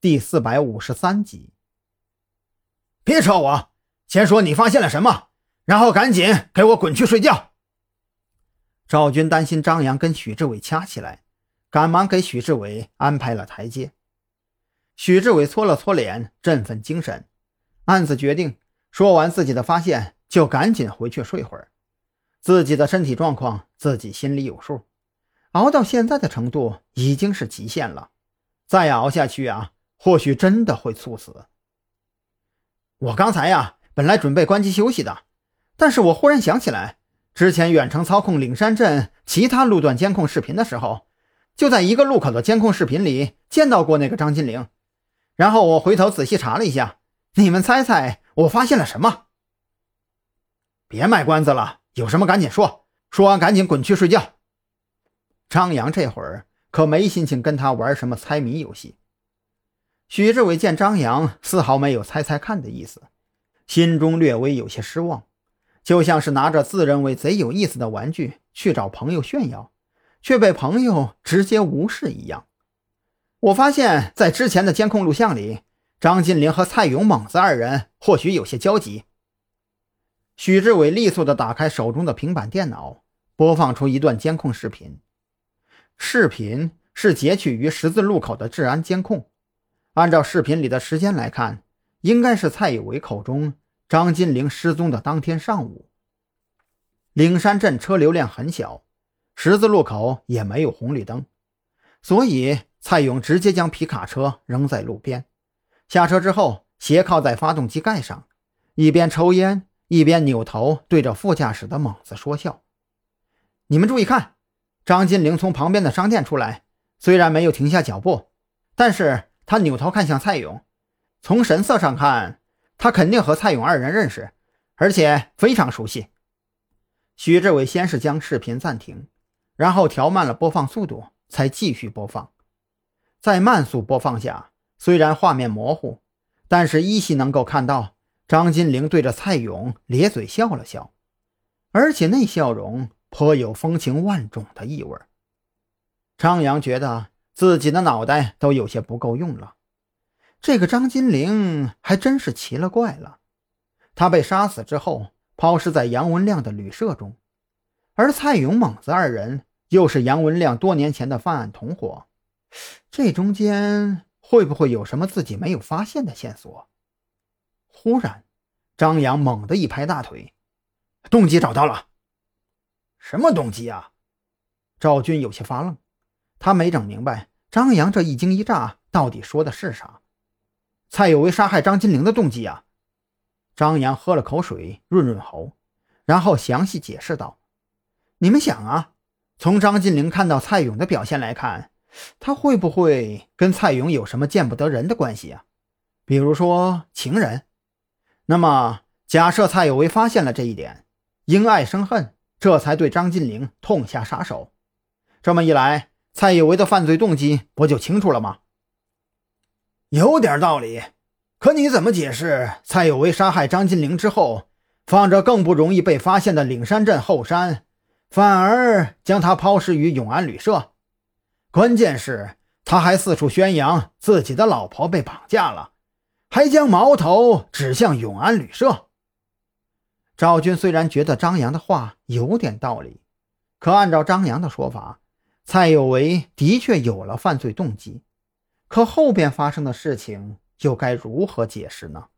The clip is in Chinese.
第四百五十三集。别吵我，先说你发现了什么，然后赶紧给我滚去睡觉。赵军担心张扬跟许志伟掐起来，赶忙给许志伟安排了台阶。许志伟搓了搓脸，振奋精神，暗自决定，说完自己的发现，就赶紧回去睡会儿。自己的身体状况自己心里有数，熬到现在的程度已经是极限了，再熬下去啊，或许真的会猝死。我刚才呀，本来准备关机休息的，但是我忽然想起来，之前远程操控岭山镇其他路段监控视频的时候，就在一个路口的监控视频里见到过那个张金玲。然后我回头仔细查了一下，你们猜猜我发现了什么？别卖关子了，有什么赶紧说，说完赶紧滚去睡觉。张扬这会儿可没心情跟他玩什么猜谜游戏。许志伟见张扬丝毫没有猜猜看的意思，心中略微有些失望，就像是拿着自认为贼有意思的玩具去找朋友炫耀，却被朋友直接无视一样。我发现，在之前的监控录像里，张金玲和蔡勇猛子二人或许有些交集。许志伟利索地打开手中的平板电脑，播放出一段监控视频。视频是截取于十字路口的治安监控，按照视频里的时间来看，应该是蔡有为口中张金玲失踪的当天上午。岭山镇车流量很小，十字路口也没有红绿灯，所以。蔡勇直接将皮卡车扔在路边，下车之后斜靠在发动机盖上，一边抽烟一边扭头对着副驾驶的猛子说笑：“你们注意看，张金玲从旁边的商店出来，虽然没有停下脚步，但是他扭头看向蔡勇，从神色上看，他肯定和蔡勇二人认识，而且非常熟悉。”许志伟先是将视频暂停，然后调慢了播放速度，才继续播放。在慢速播放下，虽然画面模糊，但是依稀能够看到张金玲对着蔡勇咧嘴笑了笑，而且那笑容颇有风情万种的意味。张扬觉得自己的脑袋都有些不够用了，这个张金玲还真是奇了怪了。他被杀死之后，抛尸在杨文亮的旅社中，而蔡勇、猛子二人又是杨文亮多年前的犯案同伙。这中间会不会有什么自己没有发现的线索？忽然，张扬猛地一拍大腿：“动机找到了！”“什么动机啊？”赵军有些发愣，他没整明白张扬这一惊一乍到底说的是啥。蔡有为杀害张金玲的动机啊？张扬喝了口水润润喉，然后详细解释道：“你们想啊，从张金玲看到蔡勇的表现来看。”他会不会跟蔡勇有什么见不得人的关系啊？比如说情人？那么假设蔡有为发现了这一点，因爱生恨，这才对张金玲痛下杀手。这么一来，蔡有为的犯罪动机不就清楚了吗？有点道理。可你怎么解释蔡有为杀害张金玲之后，放着更不容易被发现的岭山镇后山，反而将他抛尸于永安旅社？关键是，他还四处宣扬自己的老婆被绑架了，还将矛头指向永安旅社。赵军虽然觉得张扬的话有点道理，可按照张扬的说法，蔡有为的确有了犯罪动机，可后边发生的事情又该如何解释呢？